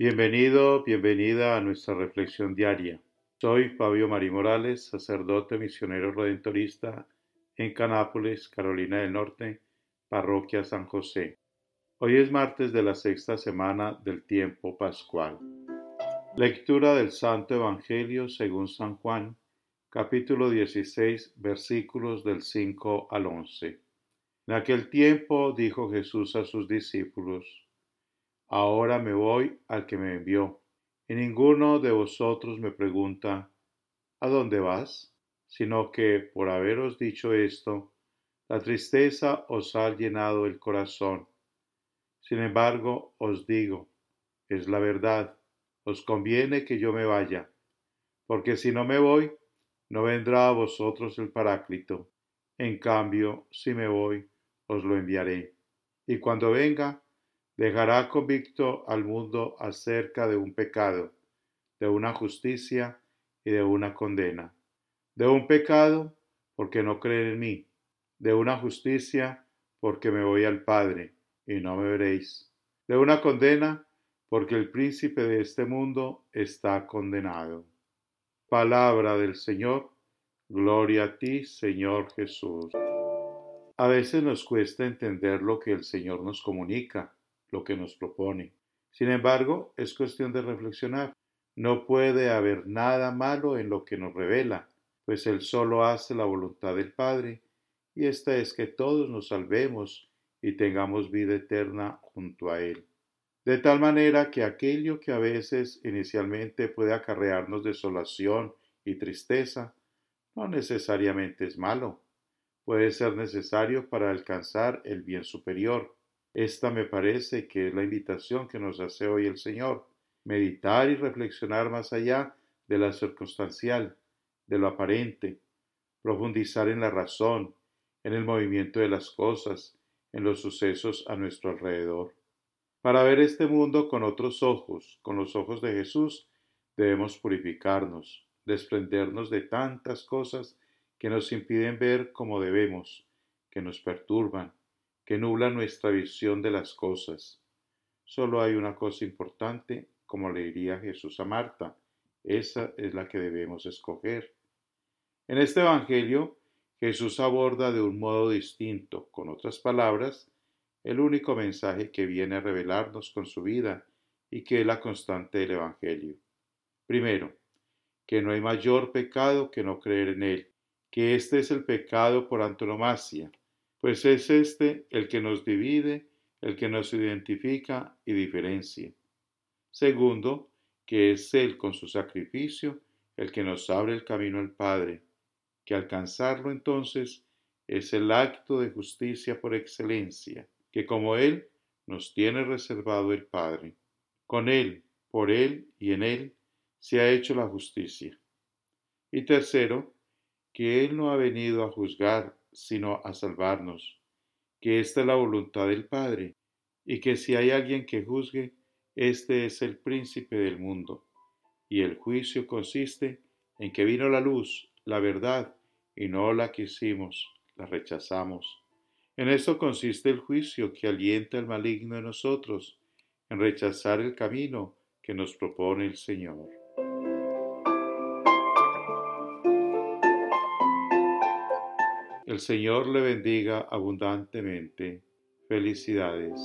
Bienvenido, bienvenida a nuestra reflexión diaria. Soy Fabio Mari Morales, sacerdote misionero redentorista en Canápolis, Carolina del Norte, parroquia San José. Hoy es martes de la sexta semana del tiempo pascual. Lectura del Santo Evangelio según San Juan, capítulo 16, versículos del 5 al 11. En aquel tiempo dijo Jesús a sus discípulos, Ahora me voy al que me envió. Y ninguno de vosotros me pregunta, ¿a dónde vas? Sino que, por haberos dicho esto, la tristeza os ha llenado el corazón. Sin embargo, os digo, es la verdad, os conviene que yo me vaya, porque si no me voy, no vendrá a vosotros el Paráclito. En cambio, si me voy, os lo enviaré. Y cuando venga, dejará convicto al mundo acerca de un pecado, de una justicia y de una condena. De un pecado, porque no creen en mí. De una justicia, porque me voy al Padre, y no me veréis. De una condena, porque el príncipe de este mundo está condenado. Palabra del Señor. Gloria a ti, Señor Jesús. A veces nos cuesta entender lo que el Señor nos comunica lo que nos propone. Sin embargo, es cuestión de reflexionar. No puede haber nada malo en lo que nos revela, pues Él solo hace la voluntad del Padre, y esta es que todos nos salvemos y tengamos vida eterna junto a Él. De tal manera que aquello que a veces inicialmente puede acarrearnos desolación y tristeza, no necesariamente es malo, puede ser necesario para alcanzar el bien superior, esta me parece que es la invitación que nos hace hoy el Señor, meditar y reflexionar más allá de la circunstancial, de lo aparente, profundizar en la razón, en el movimiento de las cosas, en los sucesos a nuestro alrededor. Para ver este mundo con otros ojos, con los ojos de Jesús, debemos purificarnos, desprendernos de tantas cosas que nos impiden ver como debemos, que nos perturban, que nubla nuestra visión de las cosas. Solo hay una cosa importante, como le diría Jesús a Marta, esa es la que debemos escoger. En este Evangelio, Jesús aborda de un modo distinto, con otras palabras, el único mensaje que viene a revelarnos con su vida y que es la constante del Evangelio. Primero, que no hay mayor pecado que no creer en Él, que este es el pecado por antonomasia, pues es este el que nos divide, el que nos identifica y diferencia. Segundo, que es Él con su sacrificio el que nos abre el camino al Padre, que alcanzarlo entonces es el acto de justicia por excelencia, que como Él nos tiene reservado el Padre. Con Él, por Él y en Él se ha hecho la justicia. Y tercero, que Él no ha venido a juzgar, sino a salvarnos, que esta es la voluntad del Padre, y que si hay alguien que juzgue, este es el príncipe del mundo. Y el juicio consiste en que vino la luz, la verdad, y no la quisimos, la rechazamos. En esto consiste el juicio que alienta el maligno en nosotros, en rechazar el camino que nos propone el Señor. El Señor le bendiga abundantemente. Felicidades.